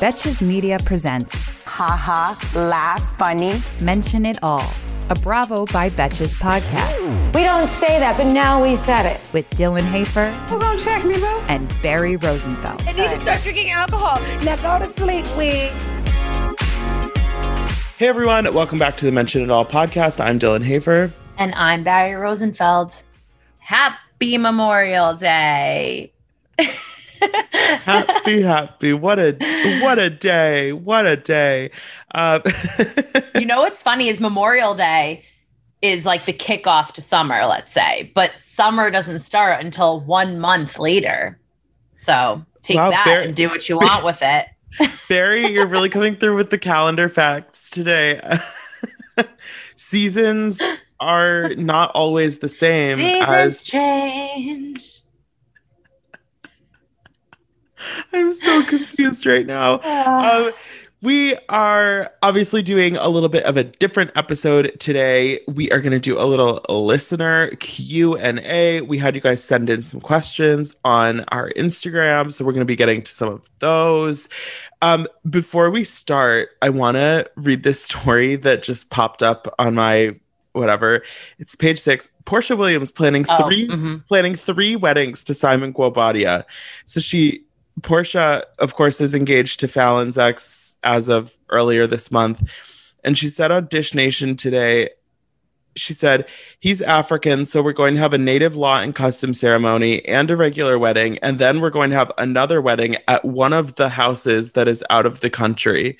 Betches Media presents Ha Ha, laugh, funny. Mention It All, a Bravo by Betches podcast We don't say that, but now we said it. with Dylan Hafer Who gonna check me, bro? and Barry Rosenfeld. I need to start drinking alcohol. Now go to sleep, we. Hey everyone, welcome back to the Mention It All podcast. I'm Dylan Hafer. And I'm Barry Rosenfeld. Happy Memorial Day. Happy, happy. What a what a day. What a day. Uh, you know what's funny is Memorial Day is like the kickoff to summer, let's say, but summer doesn't start until one month later. So take Wow, that Barry- and do what you want with it. Barry, you're really coming through with the calendar facts today. Seasons are not always the same Seasons as change. I'm so confused right now. Um, we are obviously doing a little bit of a different episode today. We are going to do a little listener Q and A. We had you guys send in some questions on our Instagram, so we're going to be getting to some of those. Um, before we start, I want to read this story that just popped up on my whatever. It's page six. Porsha Williams planning Oh, three mhm. planning three weddings to Simon Guobadia. So she Porsha, of course, is engaged to Falynn's ex as of earlier this month. And she said on Dish Nation today, she said, he's African, so we're going to have a native law and custom ceremony and a regular wedding. And then we're going to have another wedding at one of the houses that is out of the country.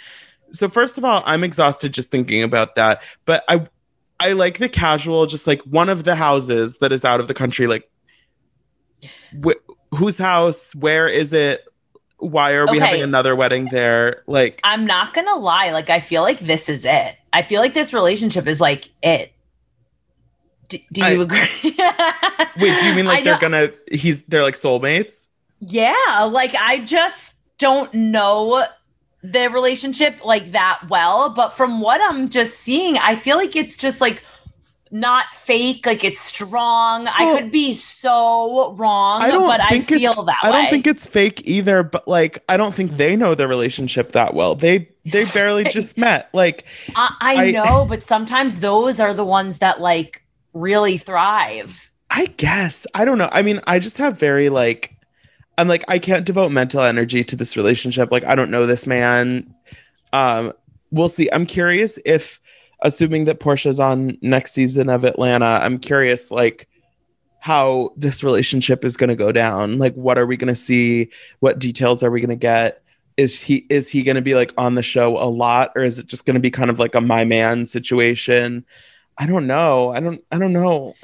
So, first of all, I'm exhausted just thinking about that. But I I like the casual, just like one of the houses that is out of the country, like wh- whose house? Where is it? Why are we Okay. having another wedding there? Like, I'm not to lie. Like, I feel like this is it. I feel like this relationship is like it. Do, do you I- agree? wait, do you mean I like they're know- gonna? He's they're like soulmates. Yeah, like I just don't know the relationship like that well, but from what I'm just seeing, I feel like it's just like not fake, like it's strong. I could be so wrong, I don't but I feel that I don't way. think it's fake either. But like, I don't think they know the relationship that well. They they barely just met. Like, I, I I- know, but sometimes those are the ones that like really thrive. I guess I don't know. I mean, I just have very like. I'm like I can't devote mental energy to this relationship. Like I don't know this man. Um, we'll see. I'm curious if, assuming that Porsha's on next season of Atlanta, I'm curious like how this relationship is going to go down. Like, what are we going to see? What details are we going to get? Is he is he going to be like on the show a lot, or is it just going to be kind of like a my man situation? I don't know. I don't. I don't know.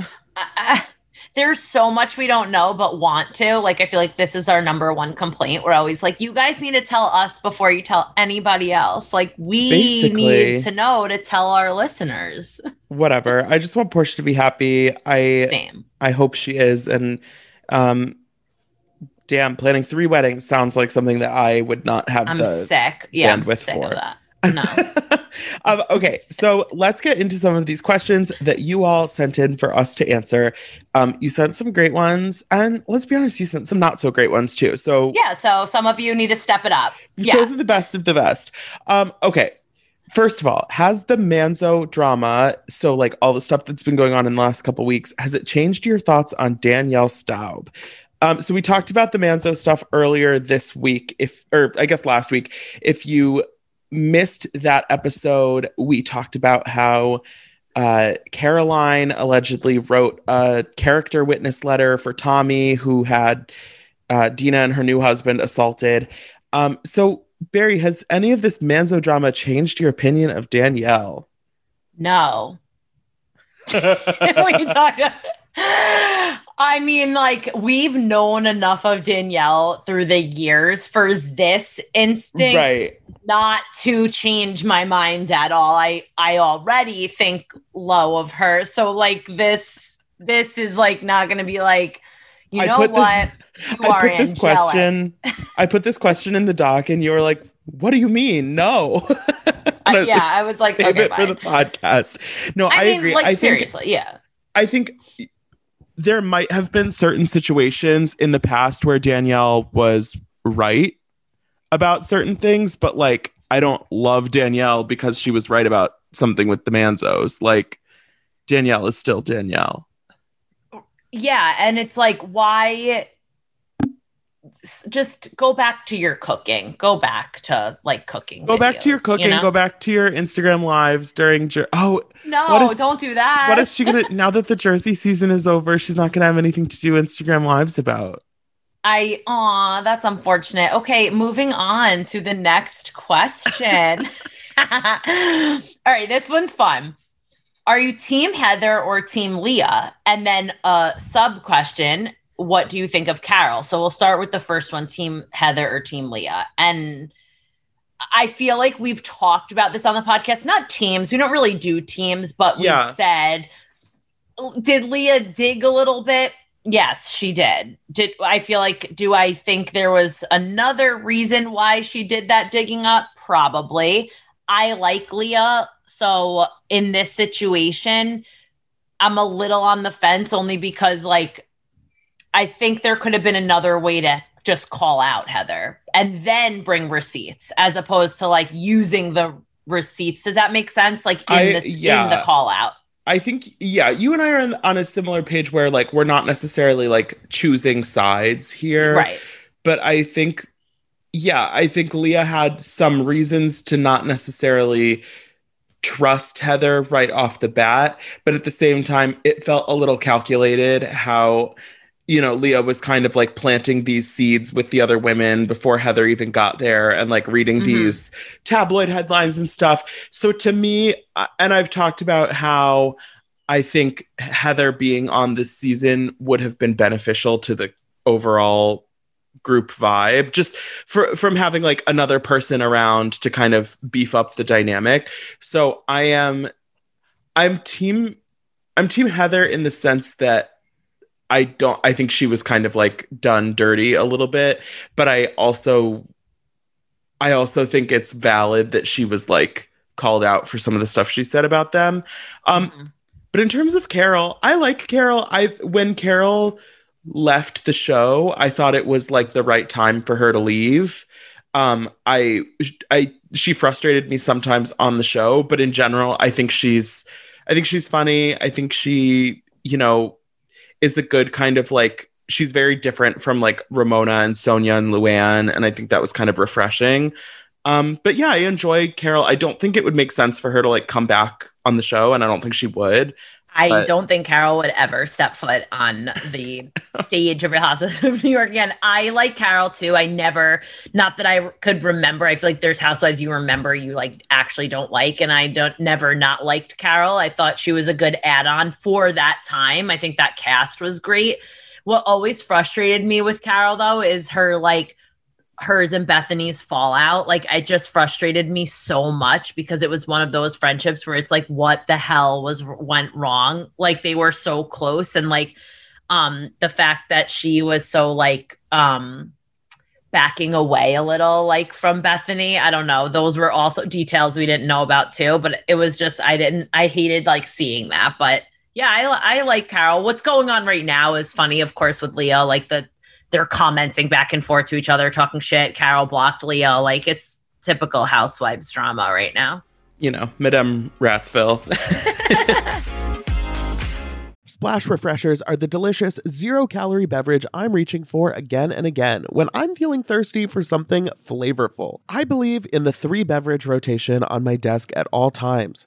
There's so much we don't know but want to. Like I feel like this is our number one complaint. We're always like, you guys need to tell us before you tell anybody else. Like we Basically. need to know to tell our listeners. whatever. I just want Porsha to be happy. I Same. I hope she is. And um damn, planning three weddings sounds like something that I would not have I'm the sick. Yeah, I'm sick for. of that. No. um, okay, so let's get into some of these questions that you all sent in for us to answer. Um, you sent some great ones, and let's be honest, you sent some not so great ones too. So yeah, so some of you need to step it up. You've Yeah. chosen the best of the best. Um, okay. First of all, has the Manzo drama, so like all the stuff that's been going on in the last couple weeks, has it changed your thoughts on Danielle Staub? Um, so we talked about the Manzo stuff earlier this week, if or I guess last week. If you missed that episode, we talked about how uh, Caroline allegedly wrote a character witness letter for Tommy, who had uh, Dina and her new husband assaulted. Um, so Barry, has any of this Manzo drama changed your opinion of Danielle? No. we can talk. I mean, like, we've known enough of Danielle through the years for this instinct right. not to change my mind at all. I I already think low of her. So like this this is like not gonna be like, you I know put this- what? You I put this angelic. question. I put this question in the doc, and you were like, "What do you mean? No." Uh, yeah, I was like, save okay, it for the podcast. No, I, I, mean, agree. like I think seriously, yeah. I think there might have been certain situations in the past where Danielle was right about certain things, but like I don't love Danielle because she was right about something with the Manzos. Like Danielle is still Danielle. Yeah, and it's like why just go back to your cooking. Go back to like cooking. Go back to your videos, you cooking. know? Go back to your Instagram lives during. Jer- oh, No, What is- don't do that. what is she gonna? now that the Jersey season is over, she's not gonna have anything to do Instagram lives about. I aw, that's unfortunate. Okay, moving on to the next question. All right, this one's fun. Are you team Heather or team Leah? And then a sub question, what do you think of Carole? So we'll start with the first one, team Heather or team Leah. And I feel like we've talked about this on the podcast, not teams. We don't really do teams, but we've Yeah. said did Leah dig a little bit? Yes, she did. Did I feel like do I think there was another reason why she did that digging up? Probably. I like Leah, so in this situation, I'm a little on the fence only because like I think there could have been another way to just call out Heather and then bring receipts as opposed to like using the receipts. Does that make sense? Like in I- this yeah. in the call out. I think, yeah, you and I are on, on a similar page where like we're not necessarily like choosing sides here, Right. But I think, yeah, I think Leah had some reasons to not necessarily trust Heather right off the bat, but at the same time, it felt a little calculated how. You know, Leah was kind of like planting these seeds with the other women before Heather even got there and like reading Mhm. these tabloid headlines and stuff. So to me, and I've talked about how I think Heather being on this season would have been beneficial to the overall group vibe just for from having like another person around to kind of beef up the dynamic. So I am I'm team I'm team Heather in the sense that I don't I think she was kind of like done dirty a little bit, but I also I also think it's valid that she was like called out for some of the stuff she said about them. Um Mhm. but in terms of Carole, I like Carole. I when Carole left the show, I thought it was like the right time for her to leave. Um, I, I, she frustrated me sometimes on the show, but in general, I think she's, I think she's funny. I think she, you know, is a good kind of like. She's very different from like Ramona and Sonja and Luann, and I think that was kind of refreshing. Um, but yeah, I enjoy Carole. I don't think it would make sense for her to like come back on the show, and I don't think she would. I But- don't think Carole would ever step foot on the stage of Real Housewives of New York again. I like Carole too. I never, not that I could remember. I feel like there's housewives you remember you like actually don't like, and I don't never not liked Carole. I thought she was a good add-on for that time. I think that cast was great. What always frustrated me with Carole though is her like hers and Bethenny's fallout. Like it just frustrated me so much because it was one of those friendships where it's like, what the hell was went wrong? Like they were so close, and like um the fact that she was so like um backing away a little like from Bethany. I don't know. Those were also details we didn't know about too, but it was just I didn't I hated like seeing that, but yeah, I, I like Carole. What's going on right now is funny, of course, with Leah. Like the they're commenting back and forth to each other, talking shit. Carole blocked Leah. Like it's typical housewives drama right now. You know, Madame Ratsville. Splash Refreshers are the delicious zero calorie beverage I'm reaching for again and again when I'm feeling thirsty for something flavorful. I believe in the three beverage rotation on my desk at all times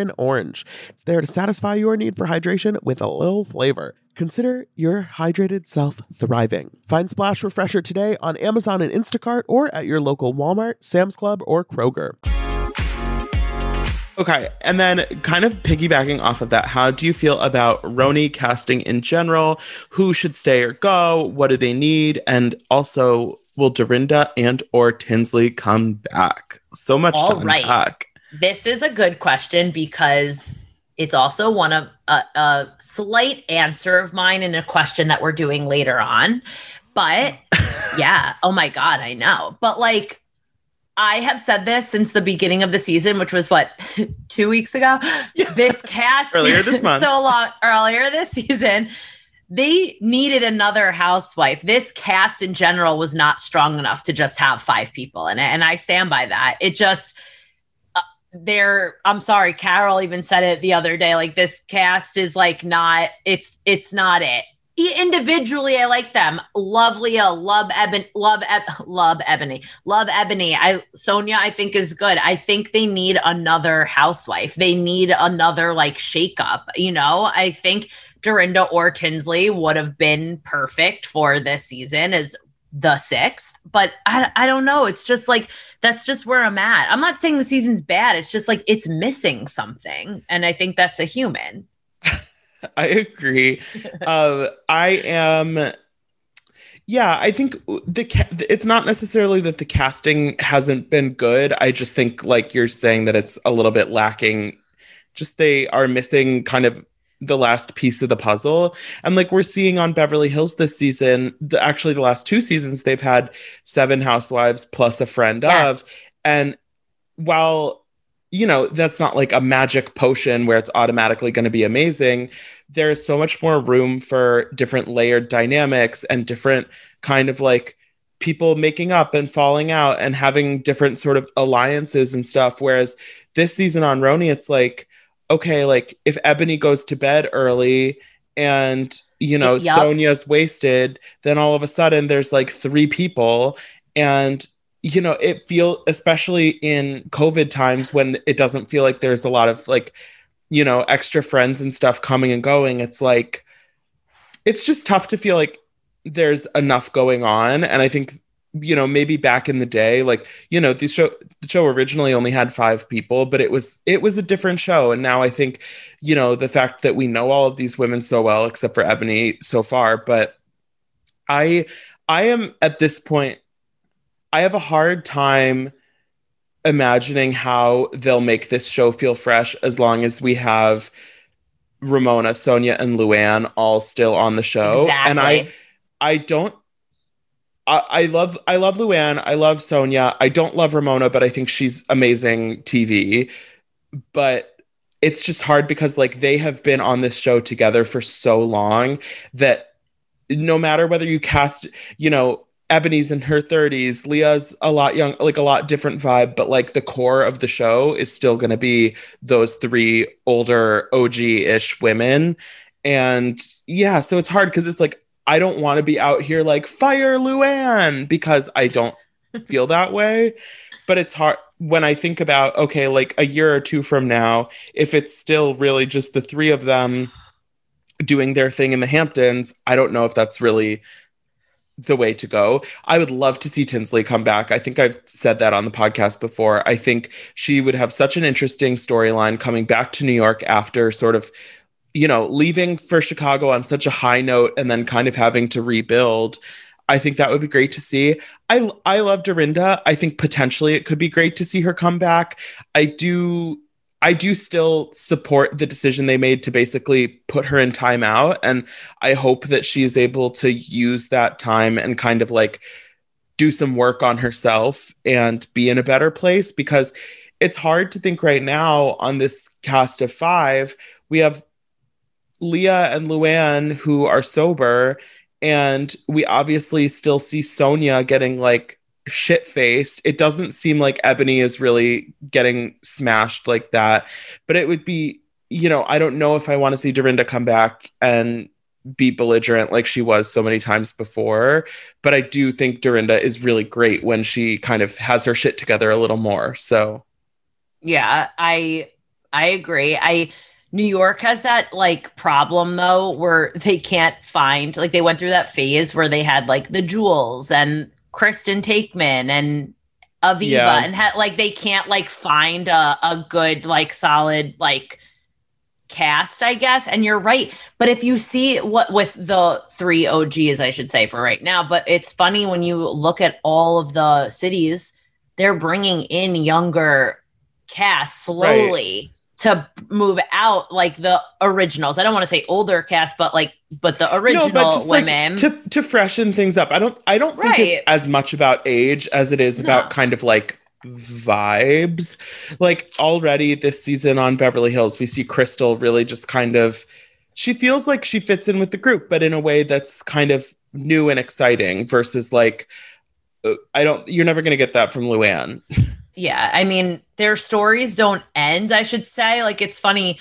orange. It's there to satisfy your need for hydration with a little flavor. Consider your hydrated self thriving. Find Splash Refresher today on Amazon and Instacart or at your local Walmart, Sam's Club, or Kroger. Okay, and then kind of piggybacking off of that, how do you feel about RHONY casting in general? Who should stay or go? What do they need? And also, will Dorinda and or Tinsley come back? So much All to right. unpack. This is a good question because it's also one of a, a slight answer of mine in a question that we're doing later on. But yeah, oh my God, I know. But like, I have said this since the beginning of the season, which was what, two weeks ago? This cast Earlier this month. so long earlier this season. They needed another housewife. This cast in general was not strong enough to just have five people in it. And I stand by that. It just, they're i'm sorry carole even said it the other day like this cast is like not it's it's not it. Individually i like them. Uh, love leah love eboni love Eb- love eboni love eboni. I sonja i think is good. I think they need another housewife. They need another like shakeup you know? I think dorinda or tinsley would have been perfect for this season as the sixth but I, I don't know it's just like that's just where i'm at i'm not saying the season's bad it's just like it's missing something and i think that's a human I agree. uh, I am. Yeah, I think the ca- it's not necessarily that the casting hasn't been good. I just think, like you're saying, that it's a little bit lacking. Just they are missing kind of the last piece of the puzzle. And like we're seeing on Beverly Hills this season, the, actually the last two seasons, they've had seven housewives plus a friend Yes. of. And while, you know, that's not like a magic potion where it's automatically going to be amazing, there is so much more room for different layered dynamics and different kind of like people making up and falling out and having different sort of alliances and stuff. Whereas this season on RHONY, it's like, okay, like if Eboni goes to bed early and you know Yup. Sonja's wasted, then all of a sudden there's like three people and you know it feel especially in covid times when it doesn't feel like there's a lot of like you know extra friends and stuff coming and going it's like it's just tough to feel like there's enough going on and i think you know maybe back in the day like you know the show the show originally only had five people but it was it was a different show and now i think you know the fact that we know all of these women so well except for eboni so far but i i am at this point i have a hard time imagining how they'll make this show feel fresh as long as we have ramona sonja and luann all still on the show and i I don't. I, love I love Luann. I love Sonja. I don't love Ramona, but I think she's amazing TV. But it's just hard because like they have been on this show together for so long that no matter whether you cast, you know, Eboni's in her 30s, Leah's a lot young, like a lot different vibe, but like the core of the show is still going to be those three older OG-ish women. And yeah, so it's hard because it's like I don't want to be out here like fire Luann because I don't feel that way. But it's hard when I think about okay, like a year or two from now, if it's still really just the three of them doing their thing in the Hamptons, I don't know if that's really the way to go. I would love to see Tinsley come back. I think I've said that on the podcast before. I think she would have such an interesting storyline coming back to New York after sort of you know, leaving for Chicago on such a high note and then kind of having to rebuild. I think that would be great to see. I I love Dorinda. I think potentially it could be great to see her come back. I do I do still support the decision they made to basically put her in timeout and I hope that she is able to use that time and kind of like do some work on herself and be in a better place because it's hard to think right now on this cast of five. We have Leah and Luann who are sober, and we obviously still see Sonja getting like shit faced. It doesn't seem like Eboni is really getting smashed like that, but it would be, you know, I don't know if I want to see Dorinda come back and be belligerent like she was so many times before. But I do think Dorinda is really great when she kind of has her shit together a little more. So Yeah, I I agree. I New York has that like problem though where they can't find like they went through that phase where they had like the jewels and Kristen Taekman and Aviva Yeah. and had like they can't like find a, a good like solid like cast I guess. And you're right. But if you see what with the three OGs I should say for right now but it's funny when you look at all of the cities they're bringing in younger cast slowly to move out like the originals. I don't want to say older cast, but like but the original no, but like, women. to to freshen things up. I don't I don't think it's as much about age as it is about No. kind of like vibes. Like already this season on Beverly Hills, we see Crystal really just kind of she feels like she fits in with the group, but in a way that's kind of new and exciting versus like uh, I don't you're never going to get that from Luann. yeah, I mean, their stories don't end, I should say. Like it's funny.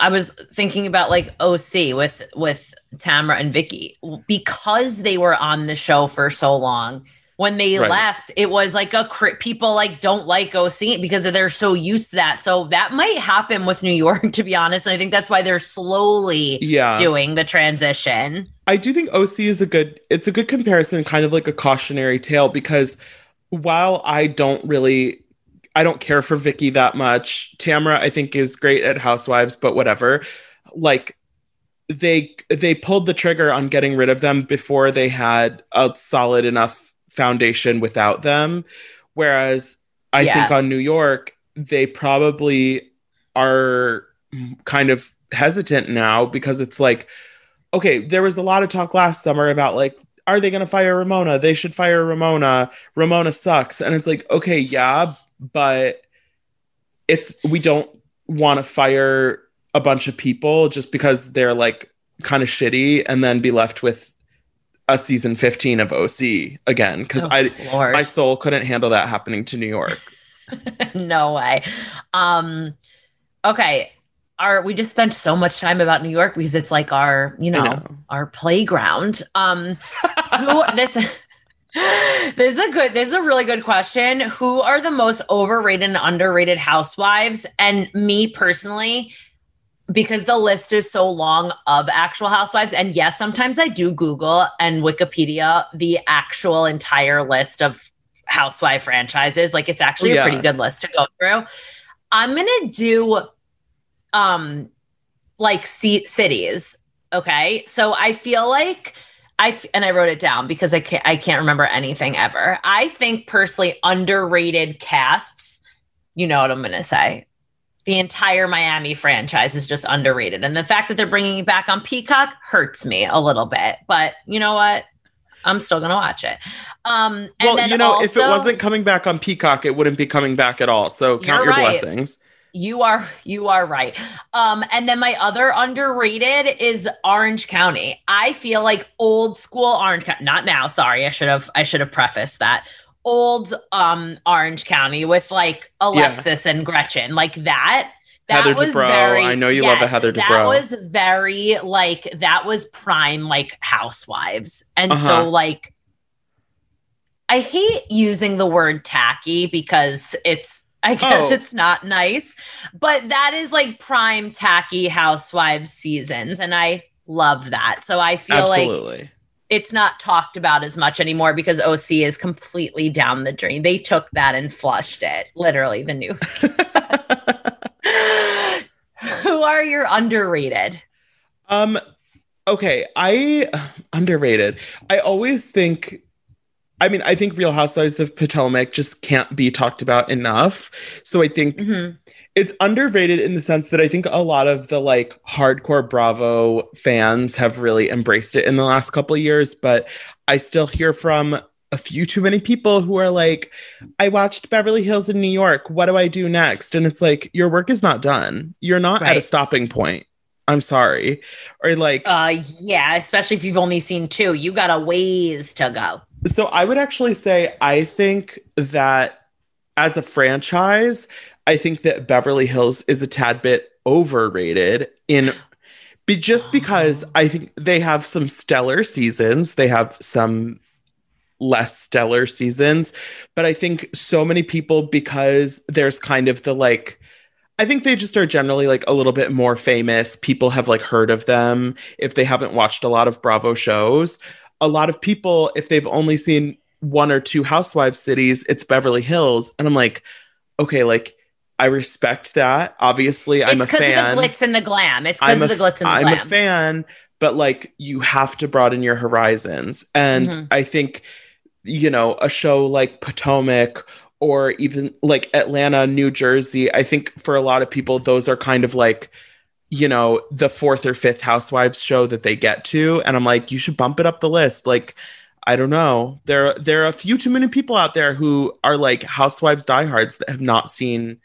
I was thinking about like OC with with Tamra and Vicki because they were on the show for so long. When they Right. left, it was like a people like don't like OC because they're so used to that. So that might happen with New York, to be honest. And I think that's why they're slowly Yeah. doing the transition. I do think OC is a good it's a good comparison, kind of like a cautionary tale because while I don't really I don't care for Vicki that much, Tamara I think is great at Housewives, but whatever. Like they they pulled the trigger on getting rid of them before they had a solid enough foundation without them. Whereas I Yeah. think on New York, they probably are kind of hesitant now because it's like okay, there was a lot of talk last summer about like, are they going to fire Ramona? They should fire Ramona. Ramona sucks. And it's like, okay, yeah, but it's, we don't want to fire a bunch of people just because they're like kind of shitty and then be left with a season 15 of OC again. Cause Oh, I, Lord. my soul couldn't handle that happening to New York. no way. Um, okay. Our we just spent so much time about New York because it's like our, you know, know. our playground. Um, who this this is a good this is a really good question. Who are the most overrated and underrated housewives? And me personally, because the list is so long of actual housewives, and yes, sometimes I do Google and Wikipedia the actual entire list of housewife franchises. Like it's actually Yeah. a pretty good list to go through. I'm gonna do um like ci- cities. Okay, so I feel like I f- and I wrote it down because I can't I can't remember anything ever. I think personally underrated casts. You know what I'm gonna say. The entire Miami franchise is just underrated, and the fact that they're bringing it back on Peacock hurts me a little bit. But you know what? I'm still gonna watch it. Um, and well, you know, if it wasn't coming back on Peacock, it wouldn't be coming back at all. So count your right. blessings. You are you are right. Um and then my other underrated is Orange County. I feel like old school Orange County not now, sorry. I should have I should have prefaced that. Old um Orange County with like Alexis and Gretchen. Like that that Heather was Dubrow. very I know you love a Heather That was very like that was prime like housewives. And Uh-huh. so like I hate using the word tacky because it's I guess Oh. it's not nice, but that is like prime tacky housewives seasons and I love that. So I feel like it's not talked about as much anymore because OC is completely down the drain. They took that and flushed it. Literally the new. Who are your underrated? Um okay, I underrated. I always think I mean, I think Real Housewives of Potomac just can't be talked about enough. So I think Mhm. it's underrated in the sense that I think a lot of the like hardcore Bravo fans have really embraced it in the last couple of years, but I still hear from a few too many people who are like, I watched Beverly Hills in New York. What do I do next? And it's like, your work is not done. You're not at a stopping point. I'm sorry. Or like, Uh, yeah, especially if you've only seen two, you got a ways to go. So I would actually say, I think that as a franchise, I think that Beverly Hills is a tad bit overrated in. Be just oh. because I think they have some stellar seasons, they have some less stellar seasons, but I think so many people because there's kind of the like I think they just are generally like a little bit more famous. People have like heard of them if they haven't watched a lot of Bravo shows. A lot of people if they've only seen one or two housewives cities, it's Beverly Hills and I'm like okay, like I respect that. Obviously, I'm a it's because fan. of the glitz and the glam. It's because of the glitz and the glam. I'm a fan, but like you have to broaden your horizons. And Mhm. I think, you know, a show like Potomac or even like Atlanta, New Jersey, I think for a lot of people, those are kind of like, you know, the fourth or fifth Housewives show that they get to. And I'm like, you should bump it up the list. Like, I don't know. There, there are a few too many people out there who are like Housewives diehards that have not seen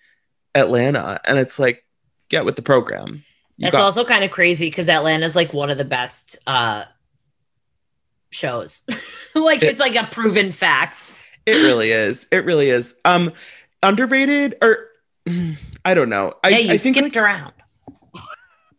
Atlanta. And it's like, get with the program. You It's got- also kind of crazy because Atlanta's like one of the best uh shows. like It- it's like a proven fact. It really is. It really is. Um, underrated or I don't know. I, yeah, you I think skipped like, around.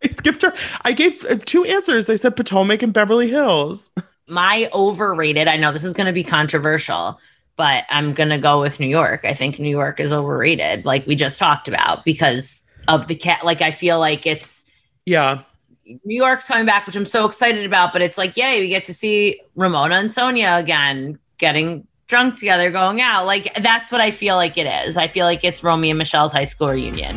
Skipped her. I gave uh, two answers. I said Potomac and Beverly Hills. My overrated, I know this is going to be controversial, but I'm going to go with New York. I think New York is overrated, like we just talked about, because of the cat. Like, I feel like it's Yeah, New York's coming back, which I'm so excited about, but it's like, yay, we get to see Ramona and Sonja again getting drunk together, going out. Like, that's what I feel like it is. I feel like it's Romy and Michele's high school reunion.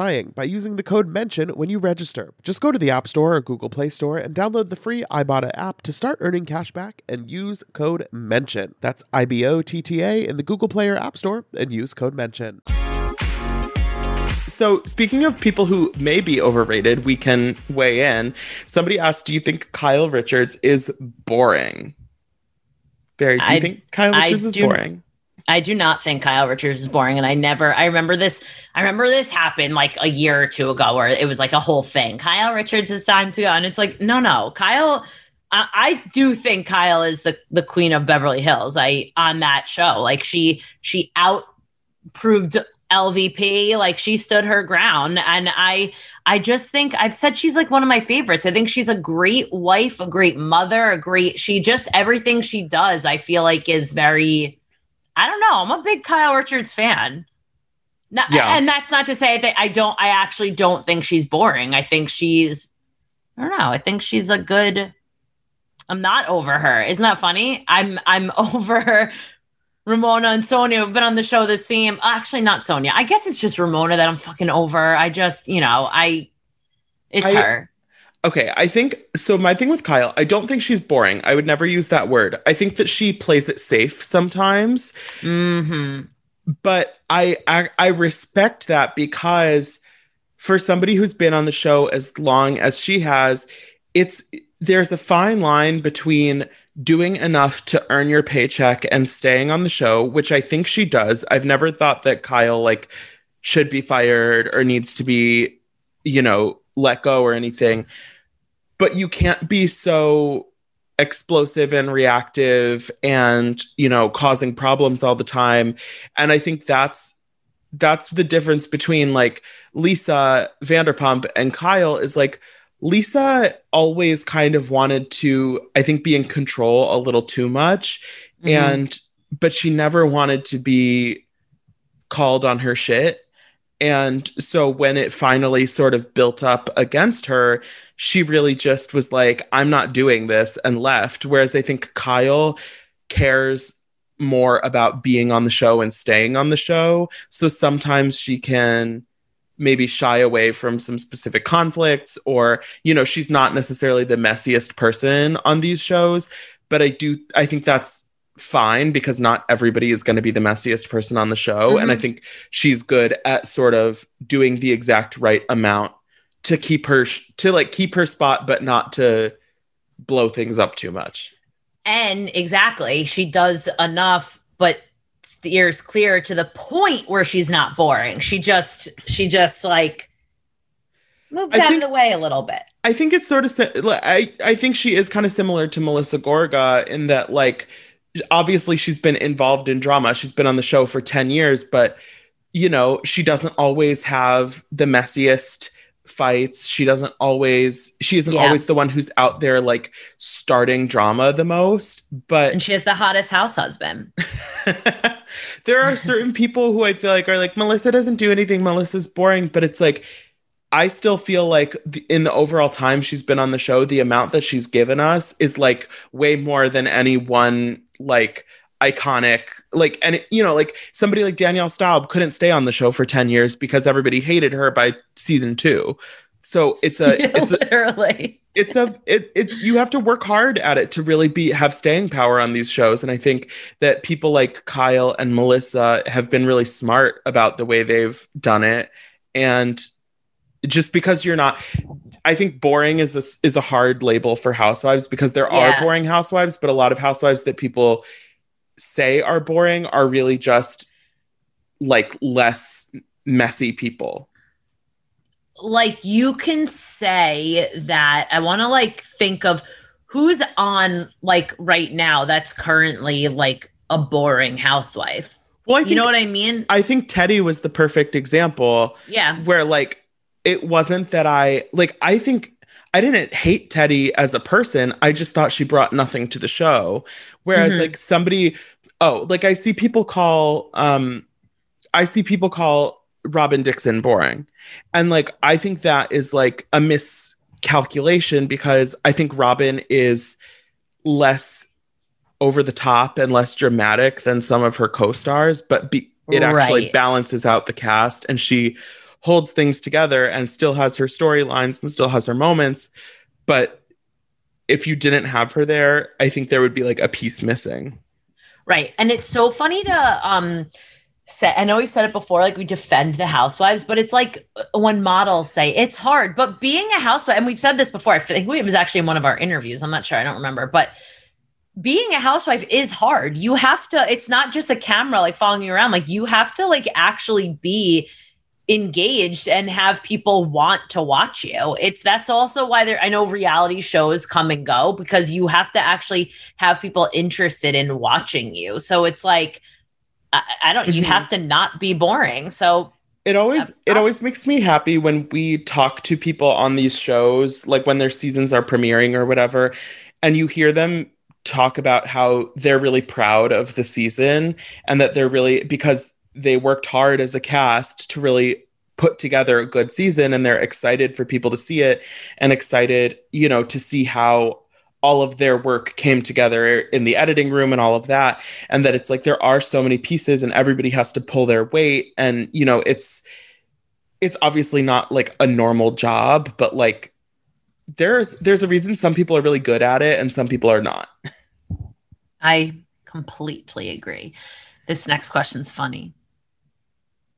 by using the code MENTION when you register. Just go to the App Store or Google Play Store and download the free Ibotta app to start earning cash back and use code MENTION. That's I B O T T A in the Google Play or App Store and use code MENTION. So, speaking of people who may be overrated, we can weigh in. Somebody asked, Do you think Kyle Richards is boring? Barry, do you I- think Kyle I Richards is do- boring? I do not think Kyle Richards is boring, and I never. I remember this. I remember this happened like a year or two ago, where it was like a whole thing. Kyle Richards is time to go, and it's like, no, no, Kyle. I, I do think Kyle is the the queen of Beverly Hills. I on that show, like she she out proved LVP, like she stood her ground, and I I just think I've said she's like one of my favorites. I think she's a great wife, a great mother, a great. She just everything she does, I feel like is very. I don't know. I'm a big Kyle Richards fan. No, Yeah. And that's not to say that I don't, I actually don't think she's boring. I think she's, I don't know. I think she's a good, I'm not over her. Isn't that funny? I'm, I'm over Ramona and Sonja who've been on the show the same. Actually, not Sonja. I guess it's just Ramona that I'm fucking over. I just, you know, I, it's I- her. Okay, I think so. My thing with Kyle, I don't think she's boring. I would never use that word. I think that she plays it safe sometimes. Mm-hmm. But I, I I respect that because for somebody who's been on the show as long as she has, it's there's a fine line between doing enough to earn your paycheck and staying on the show, which I think she does. I've never thought that Kyle like should be fired or needs to be, you know, let go or anything. But you can't be so explosive and reactive and, you know, causing problems all the time. And I think that's that's the difference between like Lisa Vanderpump and Kyle is like Lisa always kind of wanted to, I think, be in control a little too much. Mm-hmm. And, but she never wanted to be called on her shit. And so when it finally sort of built up against her, she really just was like, I'm not doing this and left. Whereas I think Kyle cares more about being on the show and staying on the show. So sometimes she can maybe shy away from some specific conflicts or, you know, she's not necessarily the messiest person on these shows. But I do, I think that's fine because not everybody is going to be the messiest person on the show. Mm-hmm. And I mm-hmm. think she's good at sort of doing the exact right amount to keep her, to like keep her spot, but not to blow things up too much. And exactly, she does enough, but steers clear to the point where she's not boring. She just, she just like moves out of the way a little bit. I think it's sort of, I, I think she is kind of similar to Melissa Gorga in that, like, obviously she's been involved in drama. She's been on the show for 10 years, but you know, she doesn't always have the messiest fights. She doesn't always she isn't yeah. always the one who's out there like starting drama the most, but And she has the hottest house husband. there are certain people who I feel like are like Melissa doesn't do anything. Melissa's boring, but it's like I still feel like the, in the overall time she's been on the show, the amount that she's given us is like way more than any one like iconic like and you know like somebody like Danielle Staub couldn't stay on the show for 10 years because everybody hated her by season 2. So it's a it's literally. a, it's a it, it's you have to work hard at it to really be have staying power on these shows. And I think that people like Kyle and Melissa have been really smart about the way they've done it. And just because you're not I think boring is a, is a hard label for housewives because there yeah. are boring housewives, but a lot of housewives that people say are boring are really just like less messy people. Like you can say that I want to like think of who's on like right now that's currently like a boring housewife. Well, I think, you know what I mean? I think Teddi was the perfect example. Yeah. Where like it wasn't that I like I think I didn't hate Teddi as a person. I just thought she brought nothing to the show. Whereas mm-hmm. like somebody oh, like I see people call um I see people call Robyn Dixon boring. And like I think that is like a miscalculation because I think Robin is less over the top and less dramatic than some of her co-stars, but be- it actually right. balances out the cast and she holds things together and still has her storylines and still has her moments. But if you didn't have her there, I think there would be like a piece missing. Right. And it's so funny to um say I know we've said it before, like we defend the housewives, but it's like uh, when models say it's hard. But being a housewife, and we've said this before, I think it was actually in one of our interviews. I'm not sure, I don't remember, but being a housewife is hard. You have to, it's not just a camera like following you around. Like you have to like actually be engaged and have people want to watch you. It's that's also why there I know reality shows come and go because you have to actually have people interested in watching you. So it's like I, I don't mm-hmm. you have to not be boring. So it always it always makes me happy when we talk to people on these shows like when their seasons are premiering or whatever and you hear them talk about how they're really proud of the season and that they're really because they worked hard as a cast to really put together a good season and they're excited for people to see it and excited, you know, to see how all of their work came together in the editing room and all of that and that it's like there are so many pieces and everybody has to pull their weight and you know it's it's obviously not like a normal job but like there's there's a reason some people are really good at it and some people are not. I completely agree. This next question's funny.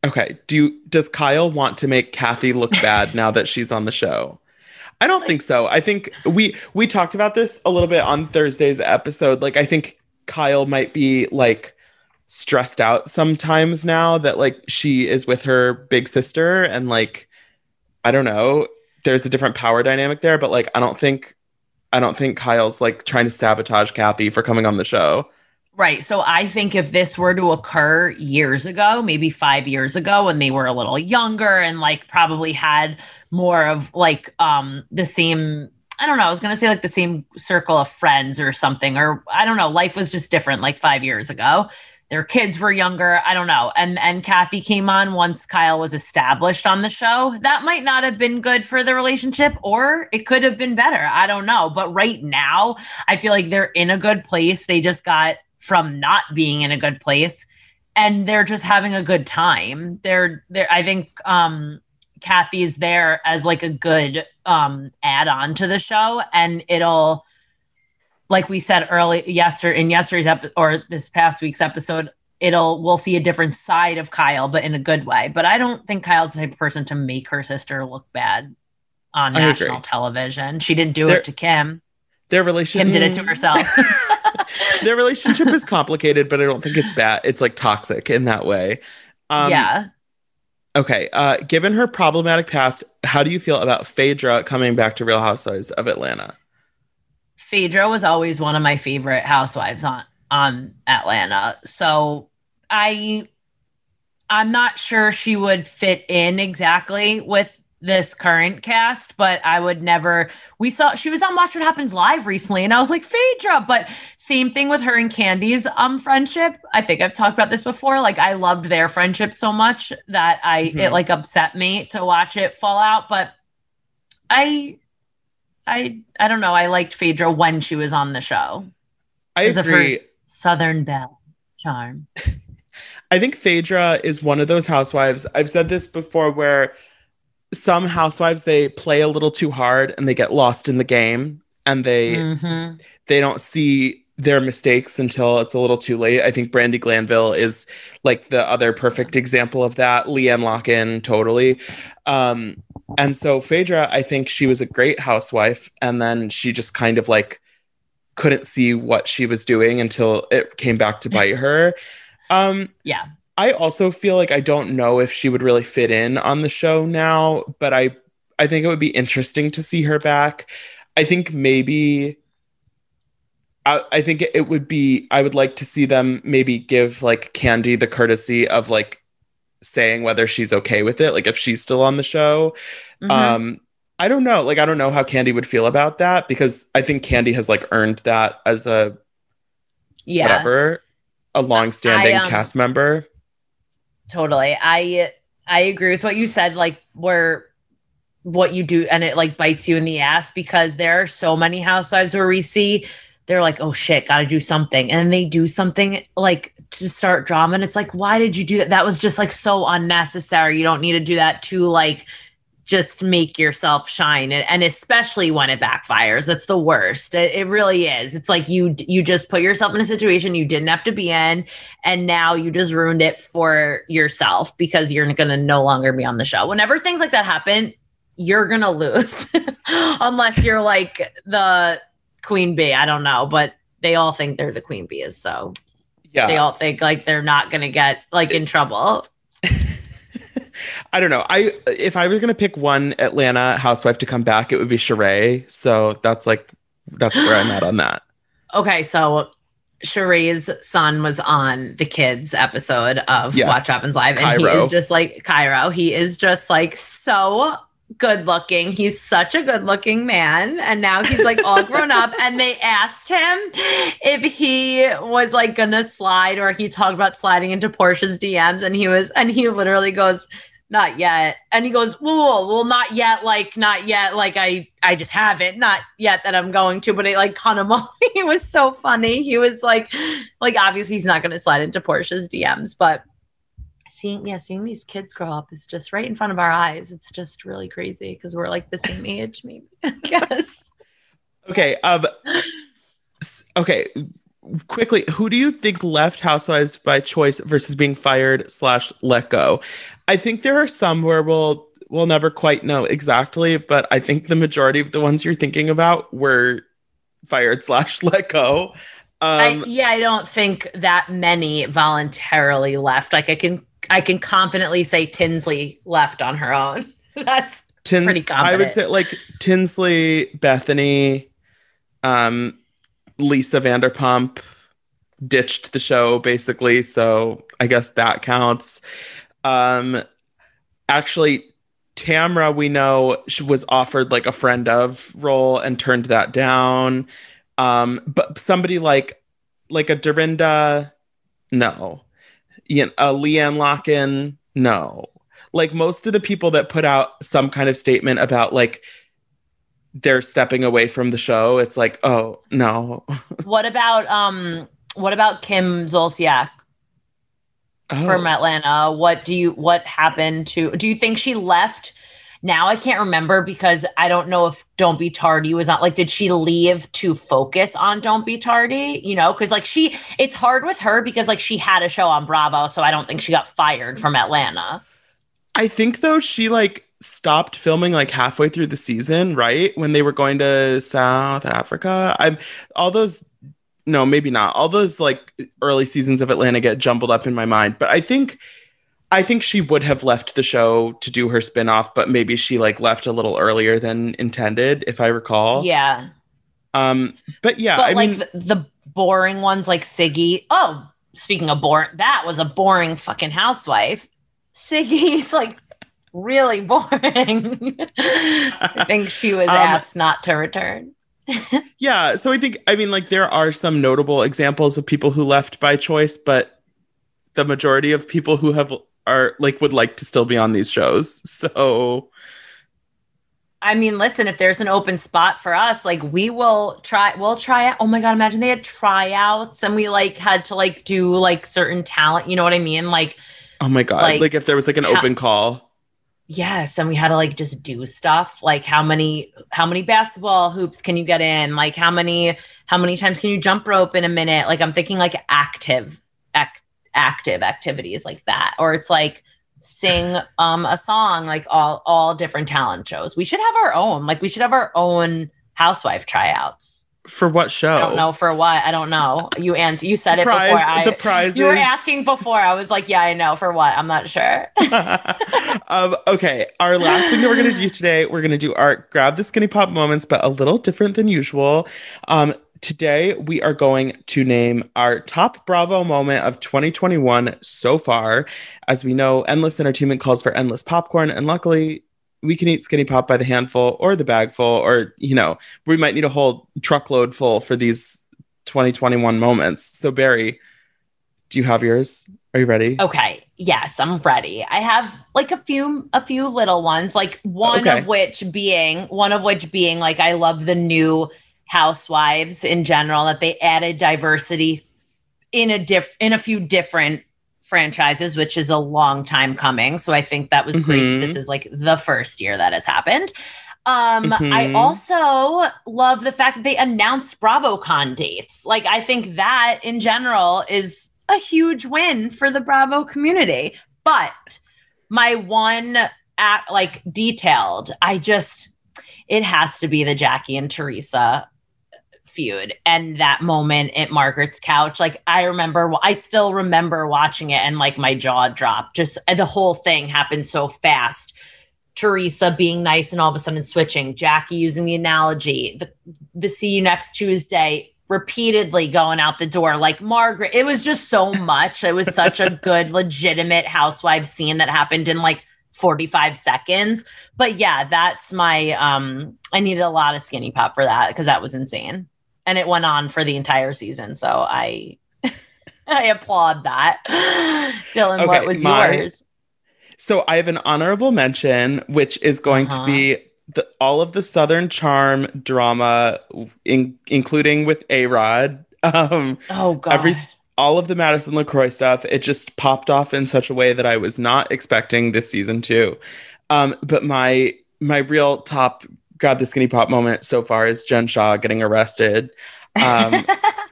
Okay. Do you does Kyle want to make Kathy look bad now that she's on the show? I don't think so. I think we we talked about this a little bit on Thursday's episode. Like I think Kyle might be like stressed out sometimes now that like she is with her big sister and like I don't know, there's a different power dynamic there, but like I don't think I don't think Kyle's like trying to sabotage Kathy for coming on the show. Right. So I think if this were to occur years ago, maybe five years ago, when they were a little younger and like probably had more of like um the same I don't know, I was gonna say like the same circle of friends or something, or I don't know, life was just different like five years ago. Their kids were younger, I don't know. And and Kathy came on once Kyle was established on the show. That might not have been good for the relationship, or it could have been better. I don't know. But right now, I feel like they're in a good place. They just got from not being in a good place and they're just having a good time. They're they're I think um Kathy's there as like a good um add-on to the show and it'll like we said early yesterday in yesterday's episode or this past week's episode it'll we'll see a different side of Kyle but in a good way. But I don't think Kyle's the type of person to make her sister look bad on I national agree. television. She didn't do There- it to Kim. Their relationship Kim did it to herself Their relationship is complicated, but I don't think it's bad. It's like toxic in that way. Um, yeah Okay. Uh, given her problematic past, how do you feel about Phaedra coming back to Real Housewives of Atlanta? Phaedra was always one of my favorite housewives on on Atlanta. So I I'm not sure she would fit in exactly with this current cast, but I would never we saw she was on Watch What Happens Live recently and I was like Phaedra, but same thing with her and Kandi's um friendship. I think I've talked about this before. Like I loved their friendship so much that I Mhm. it like upset me to watch it fall out, but I I I don't know. I liked Phaedra when she was on the show. I Because of her- agree. Southern Belle charm. I think Phaedra is one of those housewives. I've said this before where some housewives they play a little too hard and they get lost in the game and they Mhm. they don't see their mistakes until it's a little too late. I think Brandi Glanville is like the other perfect example of that. LeeAnne Locken, totally. Um, and so Phaedra, I think she was a great housewife, and then she just kind of like couldn't see what she was doing until it came back to bite her. Um, Yeah. I also feel like I don't know if she would really fit in on the show now, but I I think it would be interesting to see her back. I think maybe I, I think it would be I would like to see them maybe give like Kandi the courtesy of like saying whether she's okay with it, like if she's still on the show. Mhm. Um I don't know. Like I don't know how Kandi would feel about that because I think Kandi has like earned that as a yeah. whatever, a long-standing I, um, cast member. Totally. I I agree with what you said, like where what you do and it like bites you in the ass because there are so many housewives where we see they're like, oh shit, gotta do something. And they do something like to start drama. And it's like, why did you do that? That was just like so unnecessary. You don't need to do that to like just make yourself shine and, especially when it backfires. That's the worst. It, it really is. It's like you you just put yourself in a situation you didn't have to be in and now you just ruined it for yourself because you're going to no longer be on the show. Whenever things like that happen you're going to lose unless you're like the queen bee. I don't know but they all think they're the queen bees so Yeah. they all think like they're not going to get like in trouble I don't know. I if I were gonna pick one Atlanta housewife to come back, it would be Sheree. So that's like that's where I'm at on that. Okay, so Sheree's son was on the kids episode of Yes. Watch Happens Live, and he is just like Kairo. He is just like so good looking. He's such a good looking man, and now he's like all grown up. And they asked him if he was like gonna slide, or he talked about sliding into Porsha's DMs, and he was, and he literally goes. Not yet. And he goes, whoa, whoa, well, not yet. Like, not yet. Like, I, I just haven't. Not yet that I'm going to. But it like him off. he was so funny. He was like, like obviously he's not going to slide into Porsha's DMs, but seeing yeah, seeing these kids grow up is just right in front of our eyes. It's just really crazy because we're like the same age, maybe. I guess. Okay. Um. Okay. Quickly, who do you think left Housewives by choice versus being fired slash let go? I think there are some where we'll we'll never quite know exactly, but I think the majority of the ones you're thinking about were fired slash let go. Um, I, yeah, I don't think that many voluntarily left. Like I can, I can confidently say Tinsley left on her own. That's Tin- pretty I would say like Tinsley, Bethenny, um, Lisa Vanderpump ditched the show basically, so I guess that counts. Um, actually, Tamra, we know she was offered like a friend of role and turned that down. Um, but somebody like like a Dorinda, no. Ian, a LeeAnne Locken, no. Like most of the people that put out some kind of statement about like they're stepping away from the show, it's like, oh no. what about um, what about Kim Zolciak Oh. from Atlanta? What do you? What happened to? Do you think she left? Now I can't remember because I don't know if Don't Be Tardy was not like, did she leave to focus on Don't Be Tardy? You know, because like she, it's hard with her because like she had a show on Bravo, so I don't think she got fired from Atlanta. I think though she like stopped filming like halfway through the season, right? When they were going to South Africa. I'm all those no, maybe not. All those like early seasons of Atlanta get jumbled up in my mind, but I think I think she would have left the show to do her spin-off, but maybe she like left a little earlier than intended, if I recall. Yeah. Um, but yeah, but I like mean, the, the boring ones like Siggy. Oh, speaking of boring, that was a boring fucking housewife. Siggy's like really boring. I think she was Um, asked not to return. Yeah, so I think I mean like there are some notable examples of people who left by choice, but the majority of people who have are like would like to still be on these shows. So I mean, listen, if there's an open spot for us, like we will try, we'll try out. Oh my God, imagine they had tryouts and we like had to like do like certain talent. You know what I mean? Like, oh my god, Like, like, if there was like an ha- open call. yes. And we had to like just do stuff. Like how many, how many basketball hoops can you get in? Like how many, how many times can you jump rope in a minute? Like I'm thinking like active, act, active activities like that. Or it's like, sing um a song like all all different talent shows we should have our own like we should have our own housewife tryouts For what show? I don't know for what. I don't know. You answer. You said it Prize- before. I, the prize You were asking before. I was like, yeah, I know. For what? I'm not sure. um, okay, our last thing that we're gonna do today, we're gonna do our grab the skinny pop moments, but a little different than usual. Um, today we are going to name our top Bravo moment of 2021 so far. As we know, endless entertainment calls for endless popcorn, and luckily. We can eat skinny pop by the handful or the bagful, or you know, we might need a whole truckload full for these 2021 moments. So, Barry, do you have yours? Are you ready? Okay. Yes, I'm ready. I have like a few a few little ones, like one Okay. of which being one of which being like I love the new housewives in general that they added diversity in a diff in a few different franchises, which is a long time coming. So I think that was great. Mhm. This is like the first year that has happened. Um, I Mhm. also love the fact that they announced BravoCon dates. Like, I think that in general is a huge win for the Bravo community. But my one act, like detailed, I just it has to be the Jackie and Teresa feud and that moment at Margaret's couch. Like I remember, I still remember watching it and like my jaw dropped. Just the whole thing happened so fast. Teresa being nice and all of a sudden switching. Jackie using the analogy. The, the see you next Tuesday repeatedly going out the door like Margaret. It was just so much. It was such a good, legitimate housewife scene that happened in like 45 seconds. But yeah, that's my um I needed a lot of skinny pop for that because that was insane. And it went on for the entire season. So I I applaud that. Dylan, Okay, what was my- yours? So I have an honorable mention, which is going Uh-huh. to be the, all of the Southern Charm drama, in, including with A Rod. Um, Oh god. every- all of the Madison LeCroy stuff, it just popped off in such a way that I was not expecting this season two. Um, but my my real top grab the skinny pop moment so far is Jen Shah getting arrested. Um,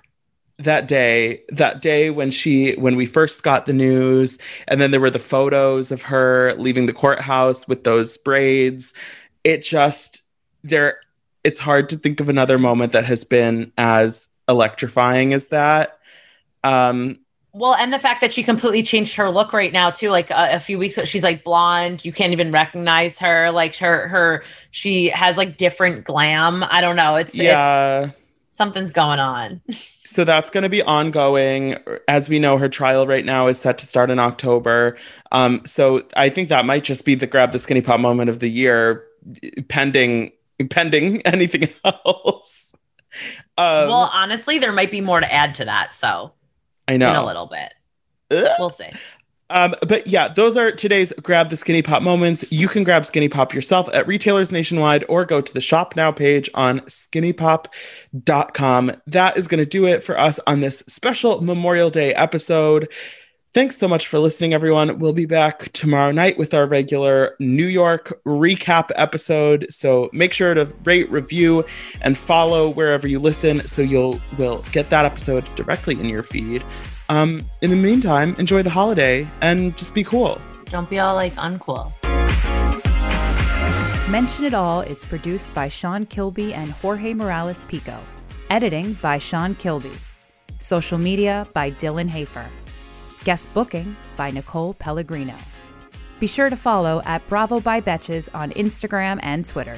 that day, that day when she when we first got the news, and then there were the photos of her leaving the courthouse with those braids. It just there it's hard to think of another moment that has been as electrifying as that. Um, well, and the fact that she completely changed her look right now too. Like uh, a few weeks ago, she's like blonde. You can't even recognize her. Like her, her, she has like different glam. I don't know. It's yeah. It's, something's going on. so that's going to be ongoing. As we know, her trial right now is set to start in October. Um, so I think that might just be the grab the skinny pop moment of the year, pending pending anything else. Um, well, honestly, there might be more to add to that. So I know in a little bit. Ugh. We'll see. Um, but yeah, those are today's grab the skinny pop moments. You can grab skinny pop yourself at retailers nationwide or go to the shop now page on skinnypop.com. That is going to do it for us on this special Memorial Day episode. Thanks so much for listening, everyone. We'll be back tomorrow night with our regular New York recap episode. So make sure to rate, review, and follow wherever you listen so you'll will get that episode directly in your feed. Um, in the meantime, enjoy the holiday and just be cool. Don't be all like uncool. Mention It All is produced by Sean Kilby and Jorge Morales Pico. Editing by Sean Kilby. Social media by Dylan Hafer. Guest booking by Nicole Pellegrino. Be sure to follow at Bravo by Betches on Instagram and Twitter.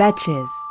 Betches.